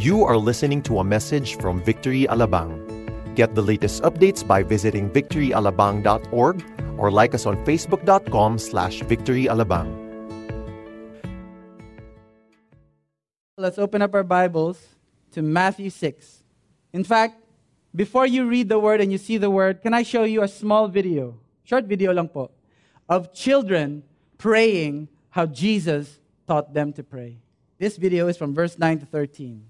You are listening to a message from Victory Alabang. Get the latest updates by visiting victoryalabang.org or like us on facebook.com slash victoryalabang. Let's open up our Bibles to Matthew 6. In fact, before you read the word and you see the word, can I show you a small video, short video lang po, of children praying how Jesus taught them to pray. This video is from verse 9 to 13.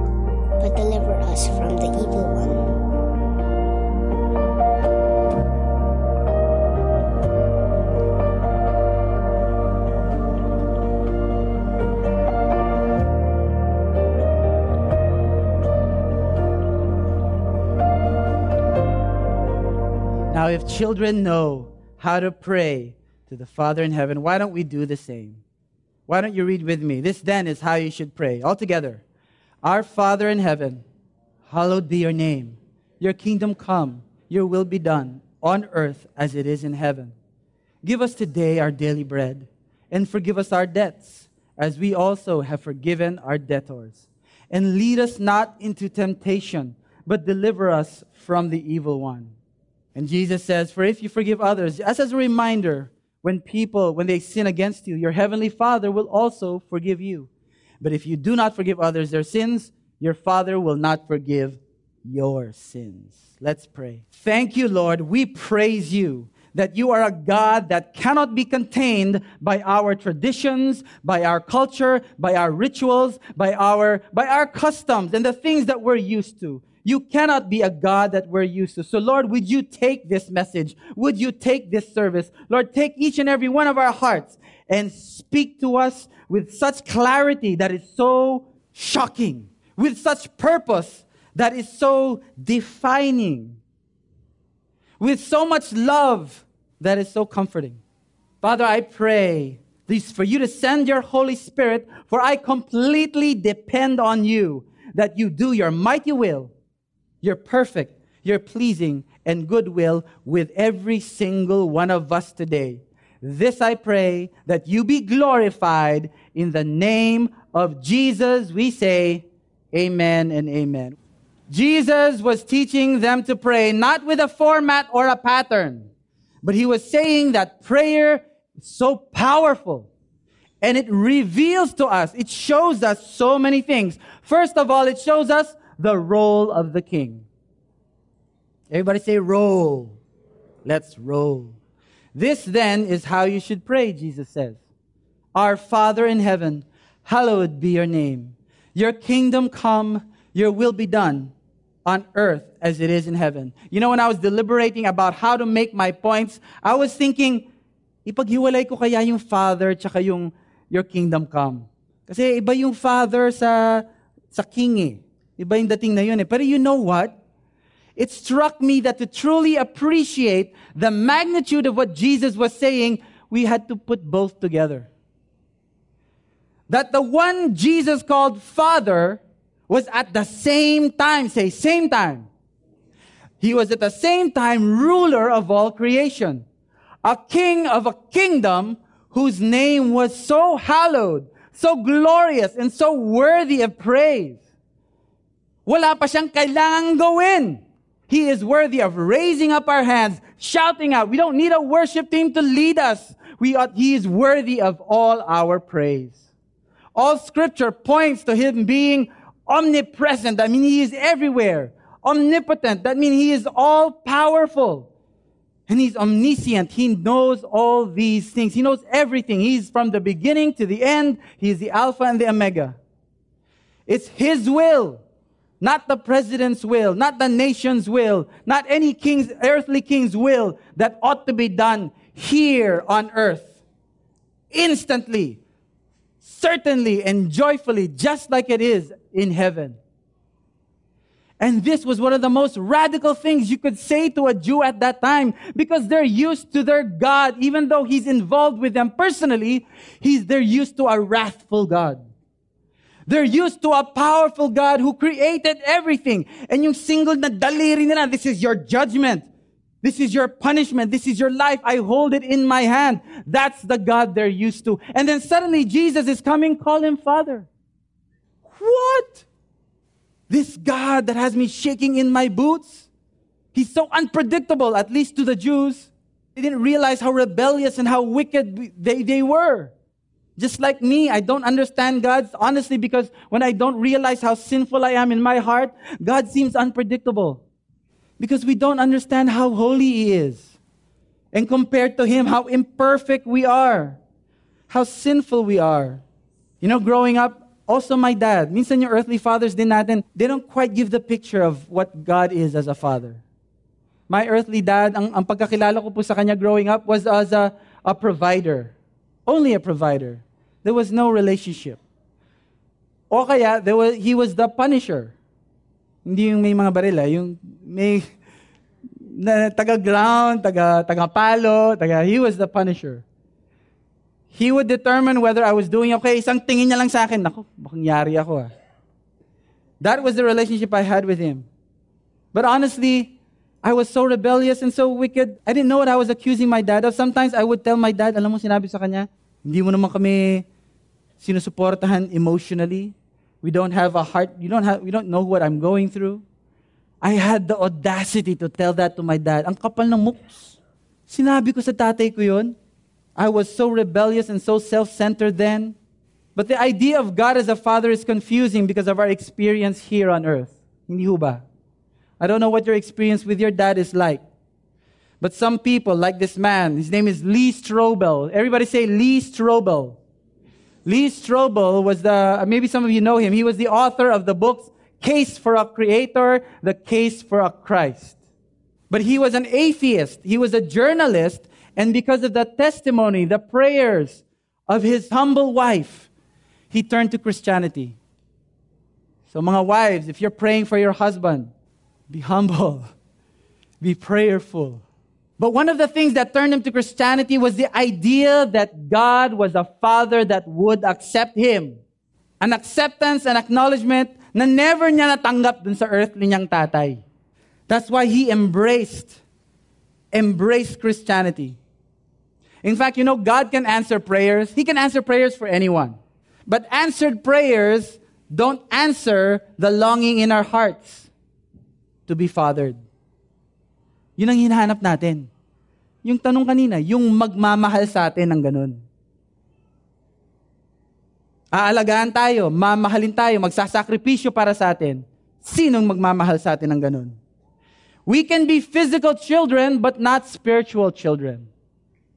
but deliver us from the evil one. Now, if children know how to pray to the Father in heaven, why don't we do the same? Why don't you read with me? This then is how you should pray. All together. Our Father in heaven, hallowed be your name. Your kingdom come, your will be done on earth as it is in heaven. Give us today our daily bread, and forgive us our debts, as we also have forgiven our debtors. And lead us not into temptation, but deliver us from the evil one. And Jesus says, For if you forgive others, as as a reminder, when people, when they sin against you, your heavenly Father will also forgive you. But if you do not forgive others their sins, your Father will not forgive your sins. Let's pray. Thank you, Lord. We praise you that you are a God that cannot be contained by our traditions, by our culture, by our rituals, by our, by our customs and the things that we're used to. You cannot be a God that we're used to. So, Lord, would you take this message? Would you take this service? Lord, take each and every one of our hearts and speak to us with such clarity that is so shocking, with such purpose that is so defining, with so much love that is so comforting. Father, I pray this for you to send your Holy Spirit, for I completely depend on you that you do your mighty will your perfect, your pleasing, and good will with every single one of us today. This I pray that you be glorified in the name of Jesus. We say, Amen and Amen. Jesus was teaching them to pray not with a format or a pattern, but he was saying that prayer is so powerful and it reveals to us, it shows us so many things. First of all, it shows us the role of the king. Everybody say roll. Let's roll. This then is how you should pray, Jesus says. Our Father in heaven, hallowed be your name. Your kingdom come, your will be done on earth as it is in heaven. You know, when I was deliberating about how to make my points, I was thinking, ipaghiwalay ko kaya yung Father tsaka yung your kingdom come. Kasi iba yung Father sa, sa King eh. Iba yung dating na yun eh. Pero you know what? It struck me that to truly appreciate the magnitude of what Jesus was saying, we had to put both together. That the one Jesus called Father was at the same time, say, same time. He was at the same time ruler of all creation, a king of a kingdom whose name was so hallowed, so glorious, and so worthy of praise. Wala pa siyang kailangang gawin. He is worthy of raising up our hands, shouting out. We don't need a worship team to lead us. We he is worthy of all our praise. All scripture points to him being omnipresent. That means he is everywhere. Omnipotent. That means he is all powerful. And he's omniscient. He knows all these things. He knows everything. He's from the beginning to the end. He's the Alpha and the Omega. It's his will not the president's will, not the nation's will, not any king's, earthly king's will that ought to be done here on earth. Instantly, certainly, and joyfully, just like it is in heaven. And this was one of the most radical things you could say to a Jew at that time because they're used to their God. Even though he's involved with them personally, he's, they're used to a wrathful God. They're used to a powerful God who created everything. And yung single na daliri nila, this is your judgment. This is your punishment. This is your life. I hold it in my hand. That's the God they're used to. And then suddenly Jesus is coming, call him Father. What? This God that has me shaking in my boots? He's so unpredictable, at least to the Jews. They didn't realize how rebellious and how wicked they, they were. Just like me, I don't understand God, honestly, because when I don't realize how sinful I am in my heart, God seems unpredictable. Because we don't understand how holy He is. And compared to Him, how imperfect we are. How sinful we are. You know, growing up, also my dad, minsan yung earthly fathers din natin, they don't quite give the picture of what God is as a father. My earthly dad, ang, ang pagkakilala ko po sa kanya growing up was as a, a provider. Only a provider. There was no relationship. O kaya, there was, he was the punisher. Hindi yung may mga barila, yung may na, taga-ground, taga, taga-palo, taga, he was the punisher. He would determine whether I was doing okay. Isang tingin niya lang sa akin, naku, bakang yari ako ah. That was the relationship I had with him. But honestly, I was so rebellious and so wicked. I didn't know what I was accusing my dad of. Sometimes I would tell my dad, alam mo sinabi sa kanya, hindi mo naman kami sinusuportahan emotionally. We don't have a heart. You don't have, we don't know what I'm going through. I had the audacity to tell that to my dad. Ang kapal ng muks. Sinabi ko sa tatay ko yun. I was so rebellious and so self-centered then. But the idea of God as a father is confusing because of our experience here on earth. Hindi ho ba? I don't know what your experience with your dad is like. But some people, like this man, his name is Lee Strobel. Everybody say Lee Strobel. Lee Strobel was the, maybe some of you know him. He was the author of the books Case for a Creator, The Case for a Christ. But he was an atheist. He was a journalist. And because of the testimony, the prayers of his humble wife, he turned to Christianity. So mga wives, if you're praying for your husband, be humble. Be prayerful. But one of the things that turned him to Christianity was the idea that God was a father that would accept him. An acceptance and acknowledgement na never niya natanggap dun sa earthly niyang tatay. That's why he embraced, embraced Christianity. In fact, you know, God can answer prayers. He can answer prayers for anyone. But answered prayers don't answer the longing in our hearts to be fathered. Yun ang hinahanap natin. Yung tanong kanina, yung magmamahal sa atin ng ganun. Aalagaan tayo, mamahalin tayo, magsasakripisyo para sa atin. Sinong magmamahal sa atin ng ganun? We can be physical children but not spiritual children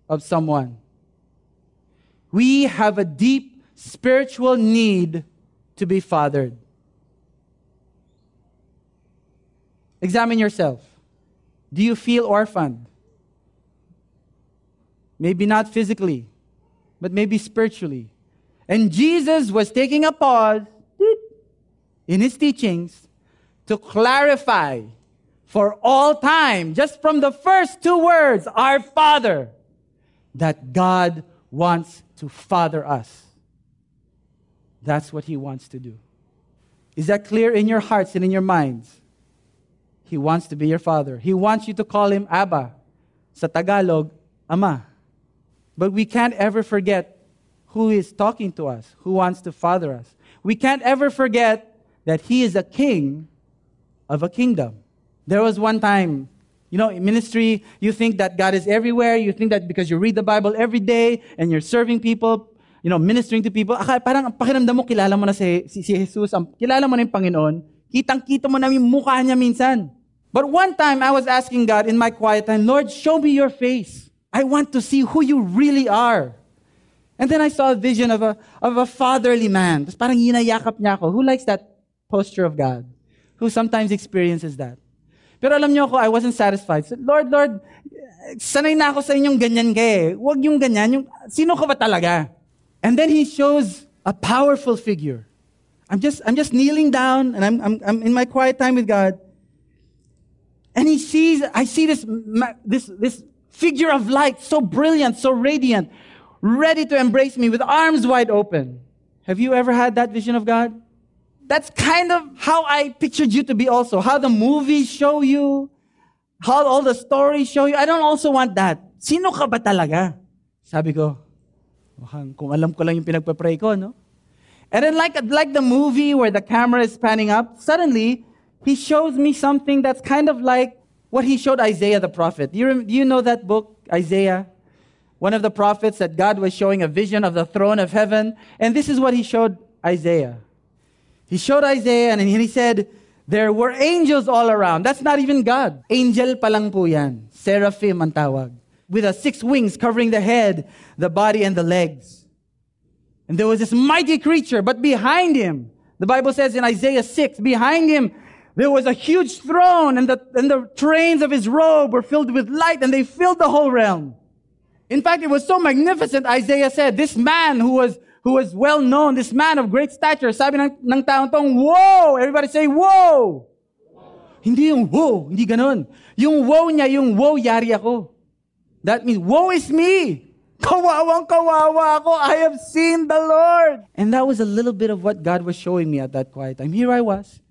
of someone. We have a deep spiritual need to be fathered. Examine yourself. Do you feel orphaned? Maybe not physically, but maybe spiritually. And Jesus was taking a pause in his teachings to clarify for all time, just from the first two words, our Father, that God wants to father us. That's what he wants to do. Is that clear in your hearts and in your minds? He wants to be your father. He wants you to call him Abba. Sa Tagalog, Ama. But we can't ever forget who is talking to us, who wants to father us. We can't ever forget that he is a king of a kingdom. There was one time, you know, in ministry, you think that God is everywhere. You think that because you read the Bible every day and you're serving people, you know, ministering to people, parang pakiramdam mo, kilala mo na si, si, si Jesus, kilala mo na yung Panginoon, kitang-kita mo na yung mukha niya minsan. But one time, I was asking God in my quiet time, Lord, show me your face. I want to see who you really are. And then I saw a vision of a, of a fatherly man. Parang niya ako. Who likes that posture of God? Who sometimes experiences that? Pero alam niyo ako, I wasn't satisfied. So, Lord, Lord, sanay na ako sa inyong ganyan ka eh. Huwag yung ganyan. Yung, sino ka ba talaga? And then He shows a powerful figure. I'm just, I'm just kneeling down and I'm, I'm, I'm in my quiet time with God. And he sees, I see this, this, this figure of light, so brilliant, so radiant, ready to embrace me with arms wide open. Have you ever had that vision of God? That's kind of how I pictured you to be also. How the movies show you, how all the stories show you. I don't also want that. Sino ka ba talaga? Sabi ko, kung alam ko lang yung pinagpa-pray ko, no? And then like, like the movie where the camera is panning up, suddenly he shows me something that's kind of like what he showed Isaiah the prophet. Do you, you know that book, Isaiah? One of the prophets that God was showing a vision of the throne of heaven. And this is what he showed Isaiah. He showed Isaiah and he said, there were angels all around. That's not even God. Angel palang. Seraphim ang. With a six wings covering the head, the body, and the legs. And there was this mighty creature, but behind him, the Bible says in Isaiah 6, behind him, there was a huge throne and the, and the trains of his robe were filled with light and they filled the whole realm. In fact, it was so magnificent, Isaiah said, this man who was, who was well known, this man of great stature, sabi ng, ng taong tong, whoa! Everybody say, whoa! Hindi yung whoa, hindi ganon. Yung whoa niya, yung whoa, yari ako. That means, woe is me! Kawawang kawawa ako. I have seen the Lord. And that was a little bit of what God was showing me at that quiet time. Here I was.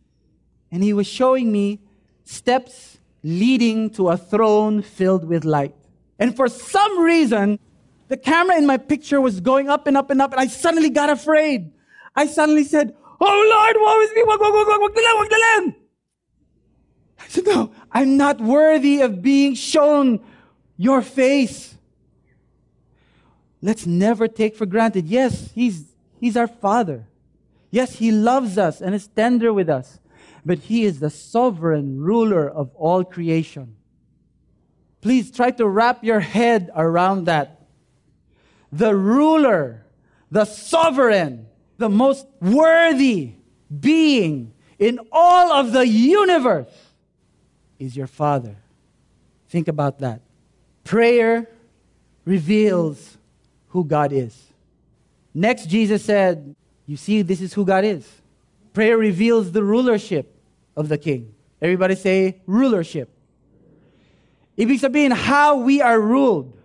And He was showing me steps leading to a throne filled with light. And for some reason, the camera in my picture was going up and up and up, and I suddenly got afraid. I suddenly said, Oh Lord, woe is me. Wag, wag, wag, wag, wag wag. I said, No, I'm not worthy of being shown your face. Let's never take for granted. Yes, He's, he's our Father. Yes, He loves us and is tender with us. But He is the sovereign ruler of all creation. Please try to wrap your head around that. The ruler, the sovereign, the most worthy being in all of the universe is your Father. Think about that. Prayer reveals who God is. Next, Jesus said, You see, this is who God is. Prayer reveals the rulership of the king. Everybody say, rulership. Ibig sabihin, how we are ruled.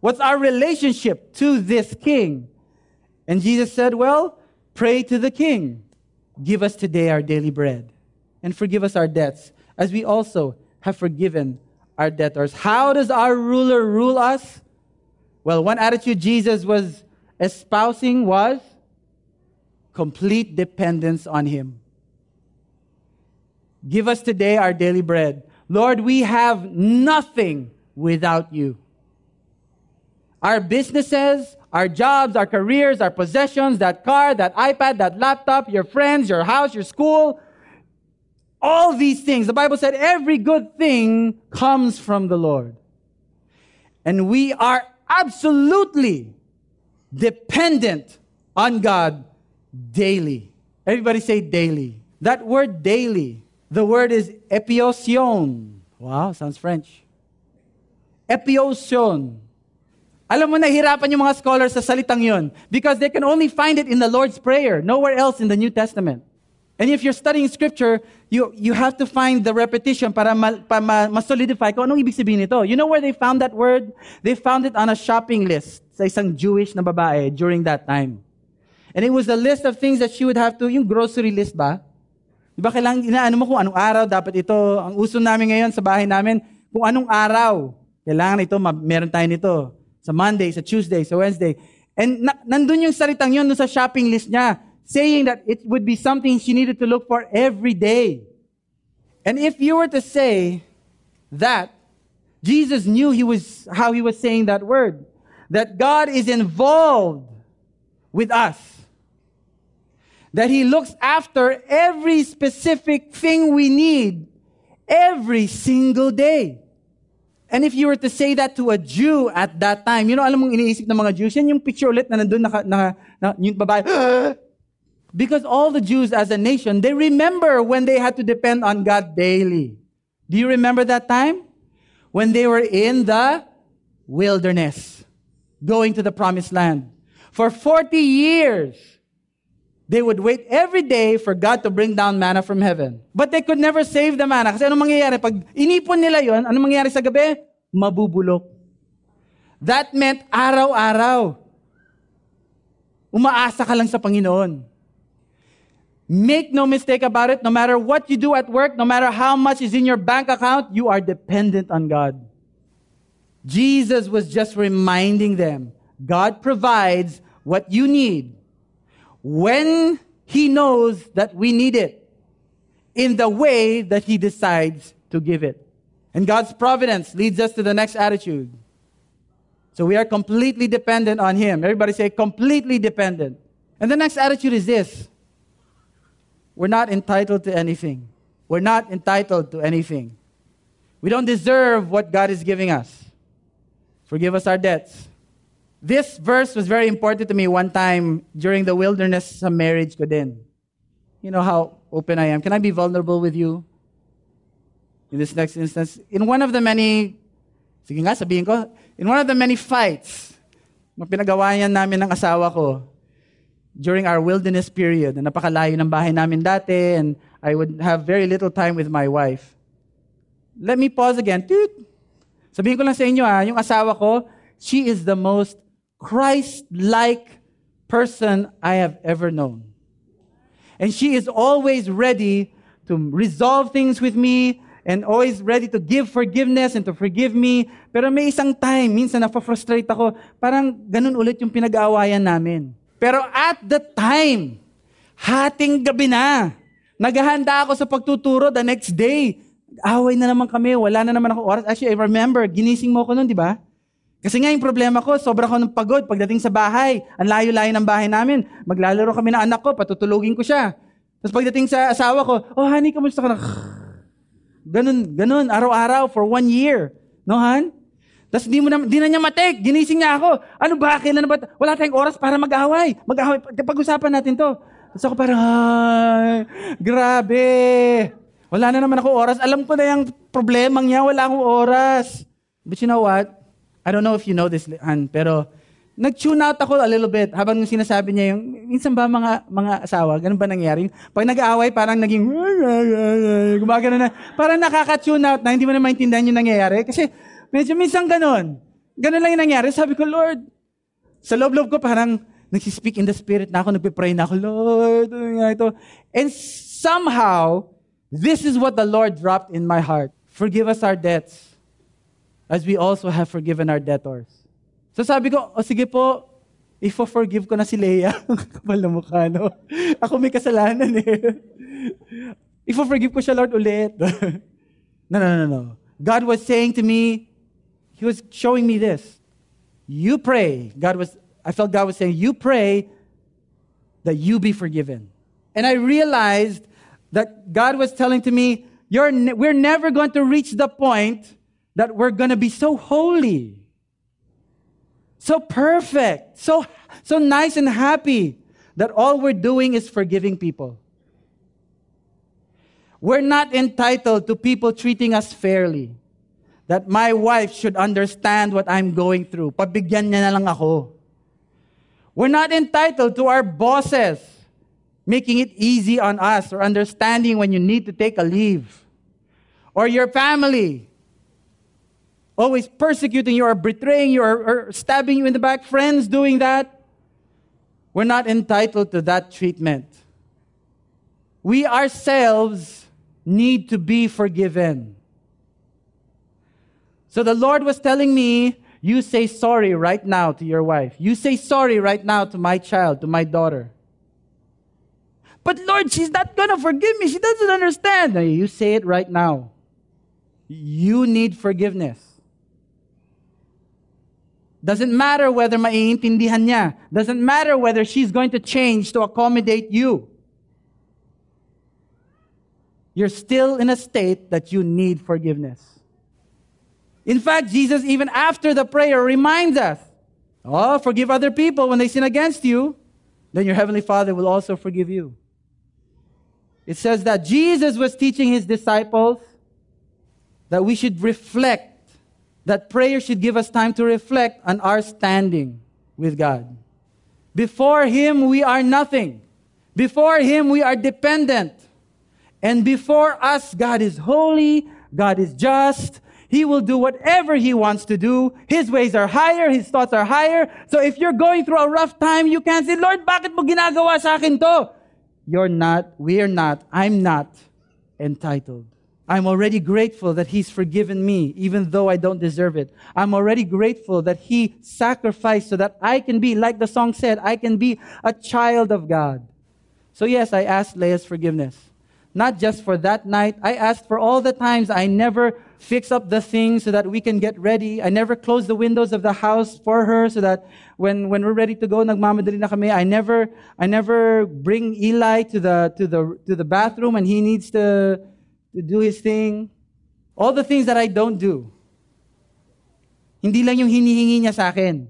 What's our relationship to this king? And Jesus said, Well, pray to the king. Give us today our daily bread. And forgive us our debts, as we also have forgiven our debtors. How does our ruler rule us? Well, one attitude Jesus was espousing was complete dependence on Him. Give us today our daily bread. Lord, we have nothing without you. Our businesses, our jobs, our careers, our possessions, that car, that iPad, that laptop, your friends, your house, your school, all these things. The Bible said every good thing comes from the Lord. And we are absolutely dependent on God daily. Everybody say daily. That word daily, the word is epiousion. Wow, sounds French. Epiousion. Alam mo, nahirapan yung mga scholars sa salitang yon because they can only find it in the Lord's Prayer, nowhere else in the New Testament. And if you're studying scripture, you, you have to find the repetition para, ma, para ma, ma-solidify kung anong ibig sabihin nito. You know where they found that word? They found it on a shopping list sa isang Jewish na babae during that time. And it was a list of things that she would have to, yung grocery list ba? Di ba kailangan, inaano mo kung anong araw dapat ito. Ang uso namin ngayon sa bahay namin, kung anong araw. Kailangan ito, meron tayo nito. Sa Monday, sa Tuesday, sa Wednesday. And na, nandun yung salitang yun sa shopping list niya saying that it would be something she needed to look for every day. And if you were to say that, Jesus knew he was, how he was saying that word. That God is involved with us. That he looks after every specific thing we need every single day. And if you were to say that to a Jew at that time, you know, alam mong iniisip ng mga Jews, yan yung picture ulit na nandun, naka, na, na, yung babae, Because all the Jews as a nation, they remember when they had to depend on God daily. Do you remember that time? When they were in the wilderness, going to the promised land. For 40 years, They would wait every day for God to bring down manna from heaven. But they could never save the manna. Kasi anong mangyayari? Pag inipon nila yon, anong mangyayari sa gabi? Mabubulok. That meant araw-araw. Umaasa ka lang sa Panginoon. Make no mistake about it, no matter what you do at work, no matter how much is in your bank account, you are dependent on God. Jesus was just reminding them God provides what you need when He knows that we need it in the way that He decides to give it. And God's providence leads us to the next attitude. So we are completely dependent on Him. Everybody say, completely dependent. And the next attitude is this we're not entitled to anything. We're not entitled to anything. We don't deserve what God is giving us. Forgive us our debts. This verse was very important to me one time during the wilderness sa marriage ko din. You know how open I am. Can I be vulnerable with you? In this next instance, in one of the many, sige nga, sabihin ko, in one of the many fights na pinagawayan namin ng asawa ko during our wilderness period, na napakalayo ng bahay namin dati, and I would have very little time with my wife. Let me pause again. Toot. Sabihin ko lang sa inyo, ah, yung asawa ko, she is the most Christ-like person I have ever known. And she is always ready to resolve things with me and always ready to give forgiveness and to forgive me. Pero may isang time, minsan na-frustrate ako, parang ganun ulit yung pinag-aawayan namin. Pero at the time, hating gabi na, naghahanda ako sa pagtuturo the next day. Away na naman kami, wala na naman ako oras. Actually, I remember, ginising mo ko noon, di ba? Kasi nga yung problema ko, sobra ko ng pagod pagdating sa bahay. Ang layo-layo ng bahay namin. Maglalaro kami ng anak ko, patutulugin ko siya. Tapos pagdating sa asawa ko, oh honey, kamusta ka na? Ganun, ganun, araw-araw for one year. No, Han? Tapos di, mo na, di na niya matek, ginising niya ako. Ano ba, kailan na ba? Wala tayong oras para mag-away. Mag-away, pag-usapan natin to. Tapos ako parang, grabe. Wala na naman ako oras. Alam ko na yung problemang niya, wala akong oras. But you know what? I don't know if you know this, Han, pero nag-tune out ako a little bit habang sinasabi niya yung, minsan ba mga, mga asawa, ganun ba nangyari? Pag nag-aaway, parang naging, gumagano na, parang nakaka-tune out na hindi mo na maintindihan yung nangyayari. Kasi medyo minsan ganun. Ganun lang yung nangyari. Sabi ko, Lord, sa loob-loob ko parang nagsispeak in the spirit na ako, nagpipray na ako, Lord, ano nga ito. And somehow, this is what the Lord dropped in my heart. Forgive us our debts as we also have forgiven our debtors. So sabi ko, o sige po, ifo-forgive ko na si Leia. Kapal na mukha, no? Ako may kasalanan eh. Ifo-forgive ko siya, Lord, ulit. no, no, no, no. God was saying to me, He was showing me this. You pray. God was, I felt God was saying, you pray that you be forgiven. And I realized that God was telling to me, You're ne- we're never going to reach the point that we're going to be so holy, so perfect, so, so nice and happy that all we're doing is forgiving people. We're not entitled to people treating us fairly. That my wife should understand what I'm going through. Pabigyan niya na lang ako. We're not entitled to our bosses making it easy on us or understanding when you need to take a leave. Or your family always persecuting you or betraying you or, or stabbing you in the back, friends doing that, we're not entitled to that treatment. We ourselves need to be forgiven. So the Lord was telling me, you say sorry right now to your wife. You say sorry right now to my child, to my daughter. But Lord, she's not going to forgive me. She doesn't understand. No, you say it right now. You need forgiveness. Doesn't matter whether maiintindihan niya. Doesn't matter whether she's going to change to accommodate you. You're still in a state that you need forgiveness. In fact, Jesus, even after the prayer, reminds us Oh, forgive other people when they sin against you, then your heavenly Father will also forgive you. It says that Jesus was teaching his disciples that we should reflect that prayer should give us time to reflect on our standing with God. Before Him, we are nothing. Before Him, we are dependent. And before us, God is holy, God is just, He will do whatever He wants to do. His ways are higher, His thoughts are higher. So if you're going through a rough time, you can't say, Lord, bakit mo ginagawa sa akin to? You're not, we're not, I'm not entitled. I'm already grateful that He's forgiven me, even though I don't deserve it. I'm already grateful that He sacrificed so that I can be, like the song said, I can be a child of God. So yes, I asked Leah's forgiveness. Not just for that night. I asked for all the times I never fix up the things so that we can get ready. I never close the windows of the house for her so that when, when we're ready to go, nagmamadali na kami. I never, I never bring Eli to the, to the, to the bathroom and he needs to, to do his thing. All the things that I don't do. Hindi lang yung hinihingi niya sa akin.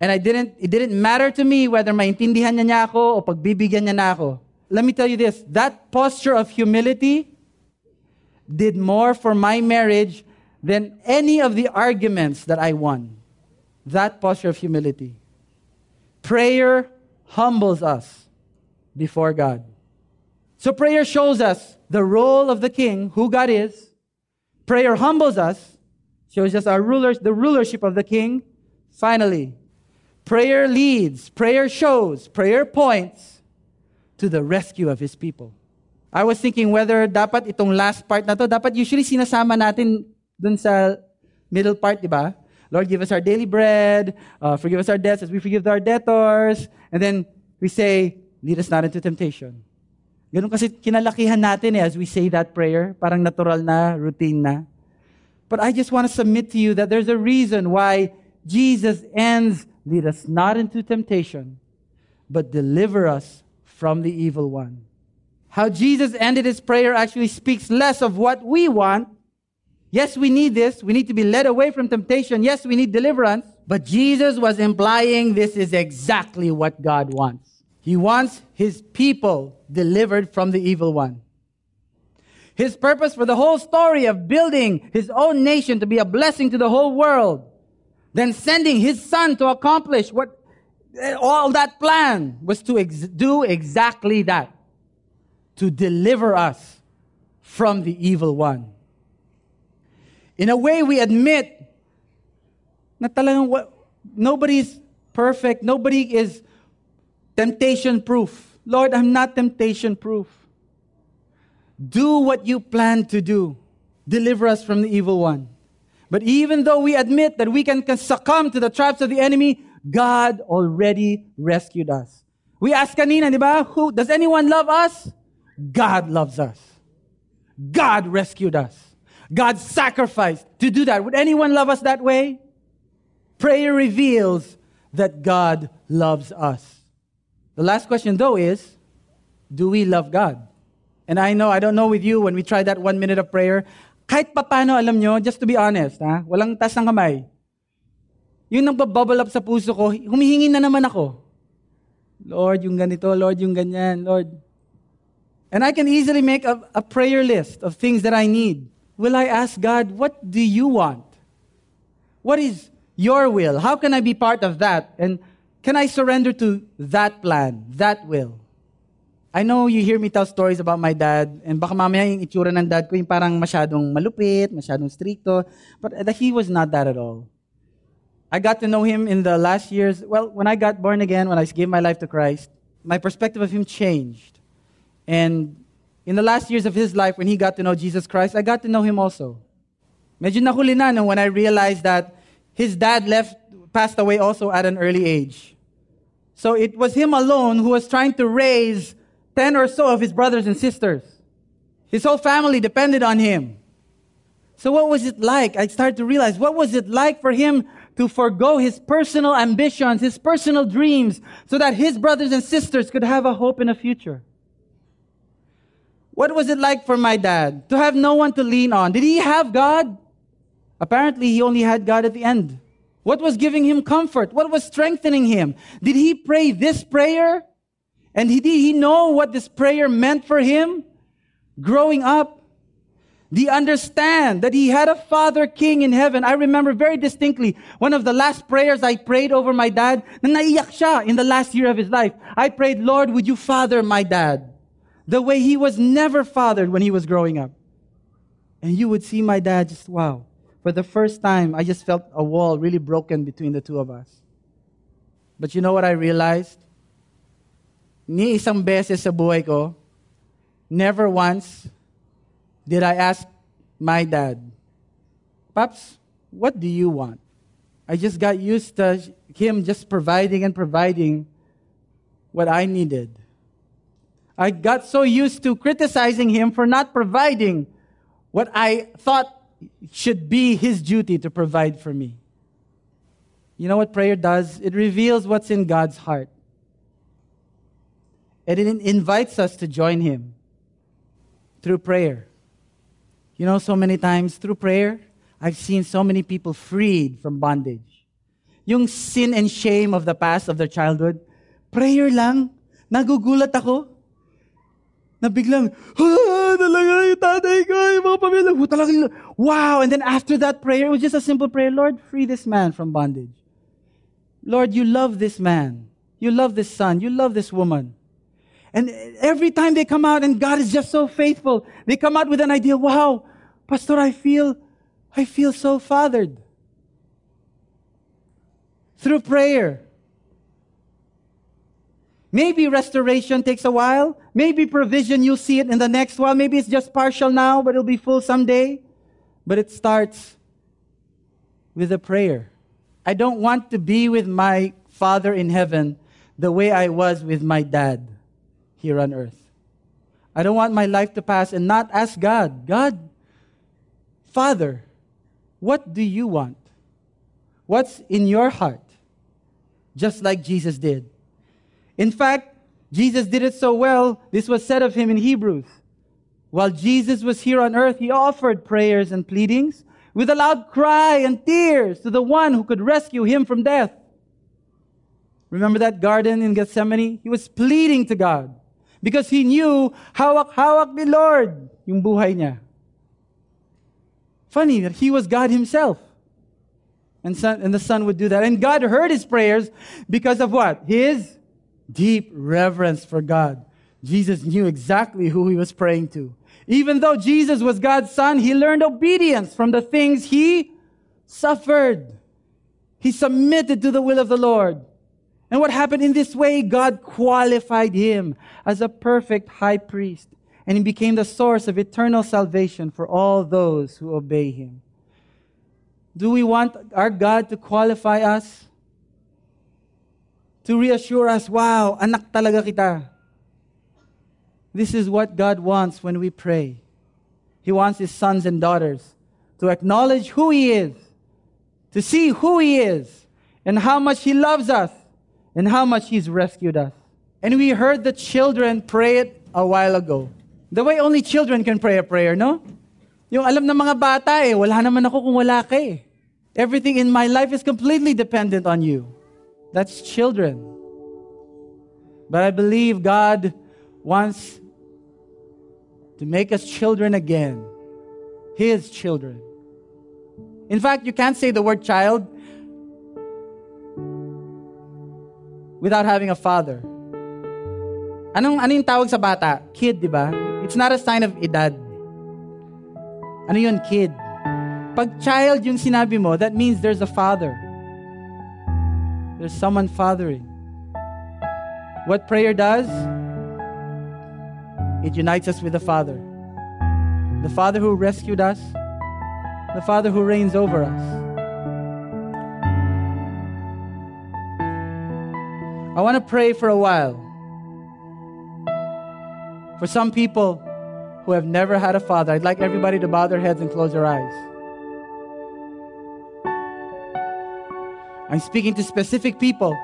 And I didn't, it didn't matter to me whether maintindihan niya, niya ako o pagbibigyan niya na ako. Let me tell you this, that posture of humility did more for my marriage than any of the arguments that I won. That posture of humility. Prayer humbles us before God. So prayer shows us the role of the king, who God is. Prayer humbles us, shows us our rulers, the rulership of the king. Finally, prayer leads, prayer shows, prayer points to the rescue of his people. I was thinking whether dapat itong last part na to, dapat usually sinasama natin dun sa middle part, di ba? Lord, give us our daily bread, uh, forgive us our debts as we forgive our debtors, and then we say, lead us not into temptation. Ganun kasi kinalakihan natin eh, as we say that prayer. Parang natural na, routine na. But I just want to submit to you that there's a reason why Jesus ends, lead us not into temptation, but deliver us from the evil one. How Jesus ended his prayer actually speaks less of what we want. Yes, we need this. We need to be led away from temptation. Yes, we need deliverance. But Jesus was implying this is exactly what God wants. He wants his people delivered from the evil one. His purpose for the whole story of building his own nation to be a blessing to the whole world, then sending his son to accomplish what all that plan was to ex- do exactly that to deliver us from the evil one. In a way, we admit nobody's perfect, nobody is temptation proof. Lord, I'm not temptation proof. Do what you plan to do. Deliver us from the evil one. But even though we admit that we can succumb to the traps of the enemy, God already rescued us. We ask kanina, di ba? Who, does anyone love us? God loves us. God rescued us. God sacrificed to do that. Would anyone love us that way? Prayer reveals that God loves us. The last question, though, is do we love God? And I know, I don't know with you, when we try that one minute of prayer, kahit papano, alam nyo, just to be honest, ha? walang tas ng kamay. Yung nagbabubble up sa puso ko, humihingi na naman ako. Lord, yung ganito, Lord, yung ganyan, Lord. And I can easily make a, a prayer list of things that I need. Will I ask God, what do you want? What is your will? How can I be part of that? And can I surrender to that plan, that will? I know you hear me tell stories about my dad, and baka mamaya yung itsura ng dad ko yung parang masyadong malupit, masyadong stricto, but he was not that at all. I got to know him in the last years. Well, when I got born again, when I gave my life to Christ, my perspective of him changed. And in the last years of his life, when he got to know Jesus Christ, I got to know him also. Medyo nahuli na no, when I realized that his dad left passed away also at an early age. So it was him alone who was trying to raise 10 or so of his brothers and sisters. His whole family depended on him. So what was it like? I started to realize what was it like for him to forego his personal ambitions, his personal dreams, so that his brothers and sisters could have a hope in a future? What was it like for my dad to have no one to lean on? Did he have God? Apparently, he only had God at the end. What was giving him comfort? What was strengthening him? Did he pray this prayer? And did he know what this prayer meant for him growing up? They understand that he had a father king in heaven. I remember very distinctly one of the last prayers I prayed over my dad. In the last year of his life. I prayed, Lord, would you father my dad? The way he was never fathered when he was growing up. And you would see my dad just, wow. For the first time, I just felt a wall really broken between the two of us. But you know what I realized? Ni isang beses sa buhay ko, never once did I ask my dad, Pops, what do you want? I just got used to him just providing and providing what I needed. I got so used to criticizing him for not providing what I thought should be his duty to provide for me. You know what prayer does? It reveals what's in God's heart. And it invites us to join him through prayer. You know, so many times through prayer, I've seen so many people freed from bondage. Yung sin and shame of the past, of their childhood, prayer lang, nagugulat ako. Na biglang, ah, talaga yung tatay ko, yung mga pamilya, wow. And then after that prayer, it was just a simple prayer, Lord, free this man from bondage. Lord, you love this man. You love this son. You love this woman. And every time they come out, and God is just so faithful, they come out with an idea, wow, Pastor, I feel, I feel so fathered. Through prayer. Maybe restoration takes a while. Maybe provision, you'll see it in the next while. Maybe it's just partial now, but it'll be full someday. But it starts with a prayer. I don't want to be with my Father in heaven the way I was with my dad here on earth. I don't want my life to pass and not ask God, God, Father, what do you want? What's in your heart? Just like Jesus did. In fact, Jesus did it so well, this was said of him in Hebrews. While Jesus was here on earth, he offered prayers and pleadings with a loud cry and tears to the one who could rescue him from death. Remember that garden in Gethsemane? He was pleading to God because he knew, hawak-hawak ni Lord, yung buhay niya. Funny that he was God himself. And, son, and the son would do that. And God heard his prayers because of what? His deep reverence for God. Jesus knew exactly who he was praying to. Even though Jesus was God's son, he learned obedience from the things he suffered. He submitted to the will of the Lord. And what happened in this way? God qualified him as a perfect high priest, and he became the source of eternal salvation for all those who obey him. Do we want our God to qualify us? To reassure us, wow, anak talaga kita. This is what God wants when we pray. He wants his sons and daughters to acknowledge who he is, to see who he is, and how much he loves us and how much He's rescued us. And we heard the children pray it a while ago. The way only children can pray a prayer, no? Yung alam ng mga bata eh, wala naman ako kung wala ka eh. Everything in my life is completely dependent on you. That's children. But I believe God wants to make us children again. His children. In fact, you can't say the word child without having a father. Anong, ano yung tawag sa bata? Kid, di ba? It's not a sign of edad. Ano yun, kid? Pag child yung sinabi mo, that means there's a father. There's someone fathering. What prayer does? It unites us with the Father. The Father who rescued us, the Father who reigns over us. I want to pray for a while for some people who have never had a father. I'd like everybody to bow their heads and close their eyes. I'm speaking to specific people.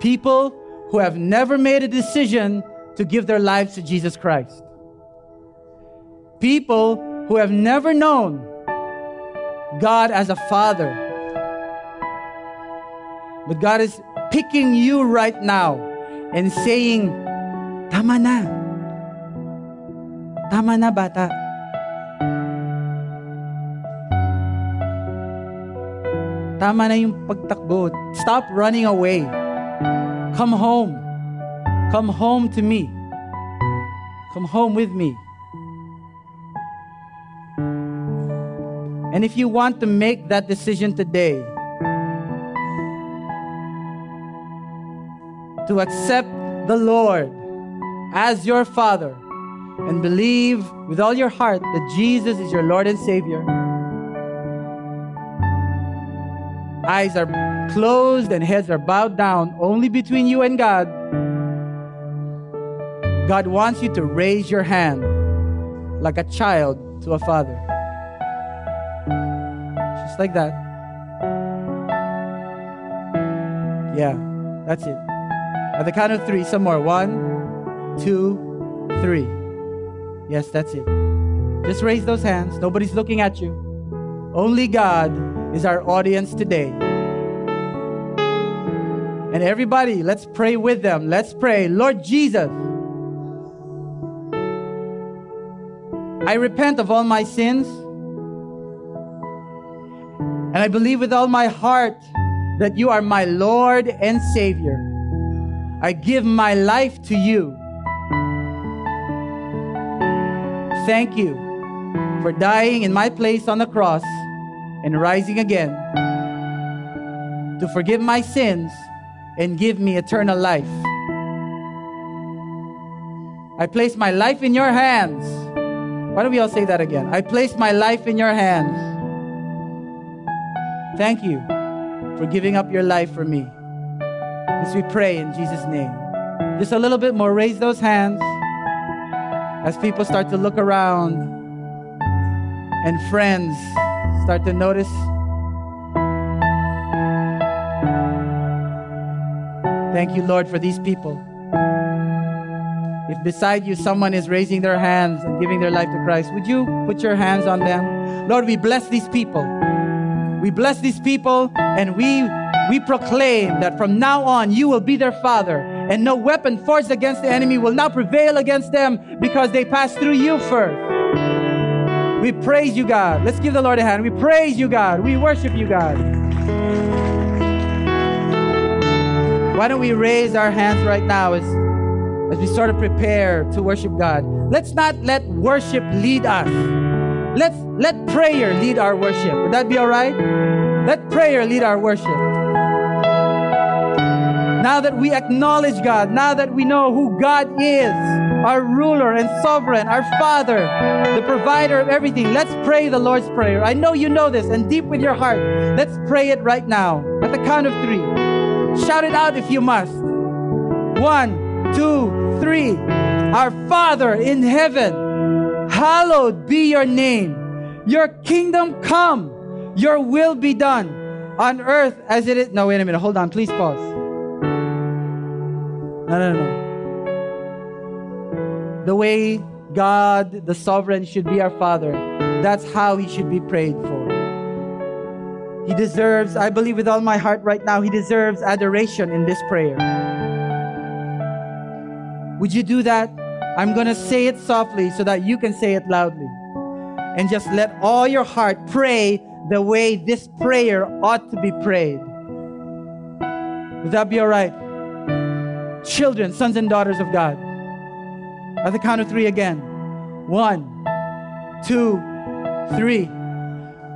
People who have never made a decision to give their lives to Jesus Christ. People who have never known God as a father. But God is picking you right now and saying, Tama na. Tama na, bata. Tama na yung pagtakbo. Stop running away. Come home. Come home to me. Come home with me. And if you want to make that decision today, to accept the Lord as your Father and believe with all your heart that Jesus is your Lord and Savior, eyes are closed and heads are bowed down only between you and God. God wants you to raise your hand like a child to a father. Just like that. Yeah, that's it. At the count of three, some more. One, two, three. Yes, that's it. Just raise those hands. Nobody's looking at you. Only God is our audience today. And everybody, let's pray with them. Let's pray. Lord Jesus, I repent of all my sins. And I believe with all my heart that you are my Lord and Savior. I give my life to you. Thank you for dying in my place on the cross and rising again to forgive my sins and give me eternal life. I place my life in your hands. Why don't we all say that again? I place my life in your hands. Thank you for giving up your life for me. As we pray in Jesus' name. Just a little bit more. Raise those hands as people start to look around and friends start to notice. Thank you, Lord, for these people. If beside you someone is raising their hands and giving their life to Christ, would you put your hands on them? Lord, we bless these people. We bless these people and we we proclaim that from now on you will be their father and no weapon forged against the enemy will now prevail against them because they passed through you first. We praise you, God. Let's give the Lord a hand. We praise you, God. We worship you, God. Why don't we raise our hands right now as, as we sort of prepare to worship God? Let's not let worship lead us. Let's let prayer lead our worship. Would that be all right? Let prayer lead our worship. Now that we acknowledge God, now that we know who God is, our ruler and sovereign, our Father, the provider of everything, let's pray the Lord's Prayer. I know you know this, and deep with your heart, let's pray it right now at the count of three. Shout it out if you must. One, two, three. Our Father in heaven, hallowed be your name. Your kingdom come, your will be done on earth as it is. No, wait a minute. Hold on. Please pause. No, no, no. The way God, the sovereign, should be our Father, that's how He should be prayed for. He deserves, I believe with all my heart right now, He deserves adoration in this prayer. Would you do that? I'm going to say it softly so that you can say it loudly. And just let all your heart pray the way this prayer ought to be prayed. Would that be all right? children, sons and daughters of God. At the count of three again. One, two, three.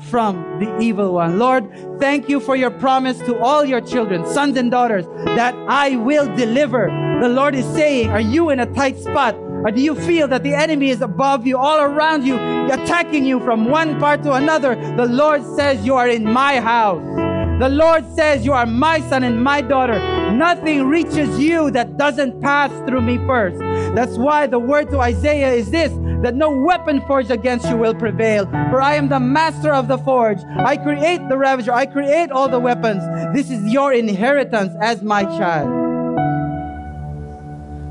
from the evil one. Lord, thank you for your promise to all your children, sons and daughters, that I will deliver. The Lord is saying, Are you in a tight spot? Or do you feel that the enemy is above you, all around you, attacking you from one part to another? The Lord says, You are in my house. The Lord says, You are my son and my daughter. Nothing reaches you that doesn't pass through me first. That's why the word to Isaiah is this that no weapon forged against you will prevail. For I am the master of the forge. I create the ravager. I create all the weapons. This is your inheritance as my child.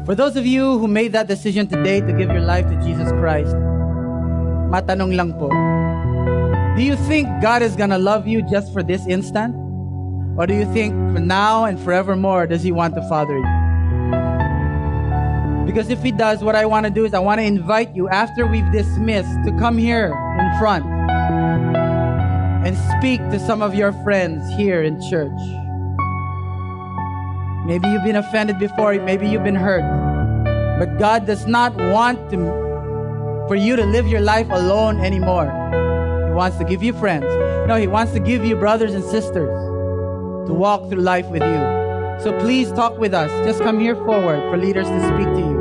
For those of you who made that decision today to give your life to Jesus Christ, matanong lang po, do you think God is gonna love you just for this instant? Or do you think for now and forevermore does He want to father you? Because if He does, what I want to do is I want to invite you after we've dismissed to come here in front and speak to some of your friends here in church. Maybe you've been offended before, maybe you've been hurt. But God does not want to, for you to live your life alone anymore. He wants to give you friends. No, He wants to give you brothers and sisters to walk through life with you. So please talk with us. Just come here forward for leaders to speak to you.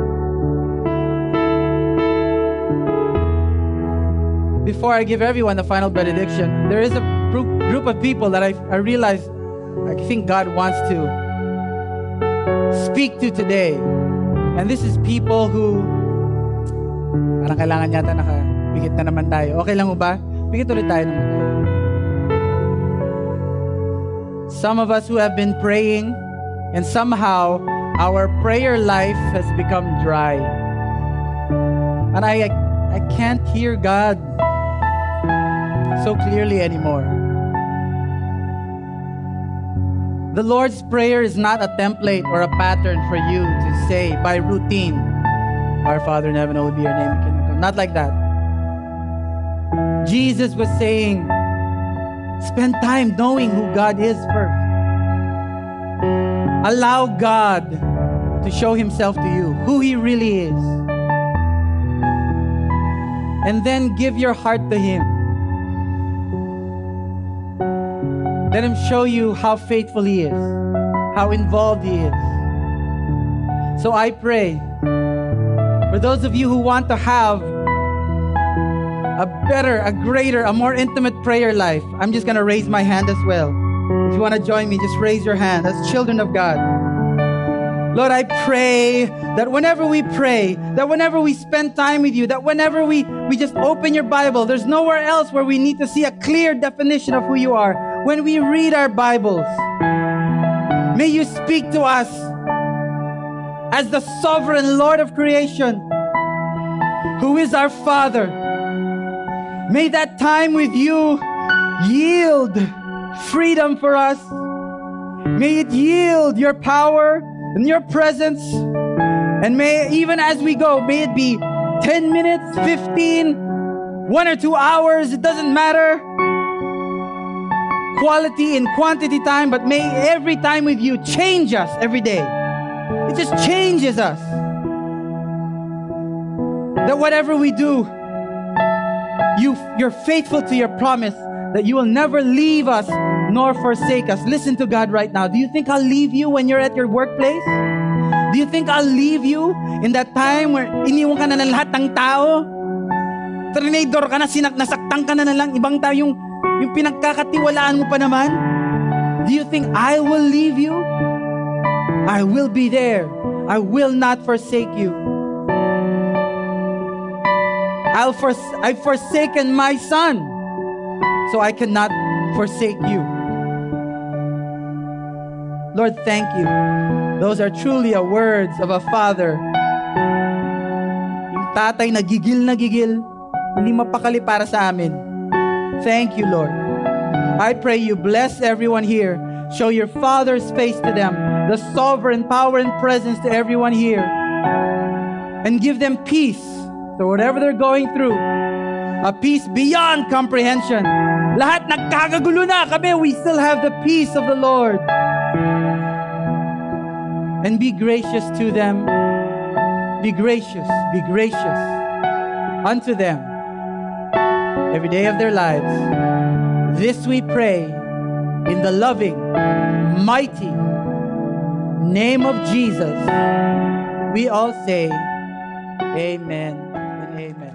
Before I give everyone the final benediction, there is a group, of people that I, I realize I think God wants to speak to today. And this is people who parang kailangan yata nakabigit na naman tayo. Okay lang ba? Bigit ulit tayo naman Some of us who have been praying and somehow our prayer life has become dry. And I, I can't hear God so clearly anymore. The Lord's Prayer is not a template or a pattern for you to say by routine, Our Father in heaven, hallowed be your name. Not like that. Jesus was saying, spend time knowing who God is first. Allow God to show himself to you, who he really is. And then give your heart to him. Let him show you how faithful he is, how involved he is. So I pray for those of you who want to have a better, a greater, a more intimate prayer life, I'm just going to raise my hand as well. If you want to join me, just raise your hand as children of God. Lord, I pray that whenever we pray, that whenever we spend time with you, that whenever we, we just open your Bible, there's nowhere else where we need to see a clear definition of who you are. When we read our Bibles, may you speak to us as the sovereign Lord of creation, who is our Father. May that time with you yield freedom for us. May it yield your power and your presence. And may, even as we go, may it be 10 minutes, 15, one or two hours, it doesn't matter. Quality and quantity time, but may every time with you change us every day. It just changes us. That whatever we do, you, you're faithful to your promise that you will never leave us nor forsake us. Listen to God right now. Do you think I'll leave you when you're at your workplace? Do you think I'll leave you in that time where iniwan ka na ng lahat ng tao? Trinador ka na, sinak nasaktan ka na na lang, ibang tao yung, yung pinagkakatiwalaan mo pa naman? Do you think I will leave you? I will be there. I will not forsake you. I'll fors- I've forsaken my son, so I cannot forsake you. Lord, thank you. Those are truly a words of a father. Yung tatay na gigil na gigil, hindi mapakali para sa amin. Thank you, Lord. I pray you bless everyone here. Show your Father's face to them, the sovereign power and presence to everyone here. And give them peace so whatever they're going through, a peace beyond comprehension. Lahat nagkakagulo na kami, we still have the peace of the Lord. And be gracious to them. Be gracious, be gracious unto them every day of their lives. This we pray in the loving, mighty name of Jesus. We all say, Amen amen.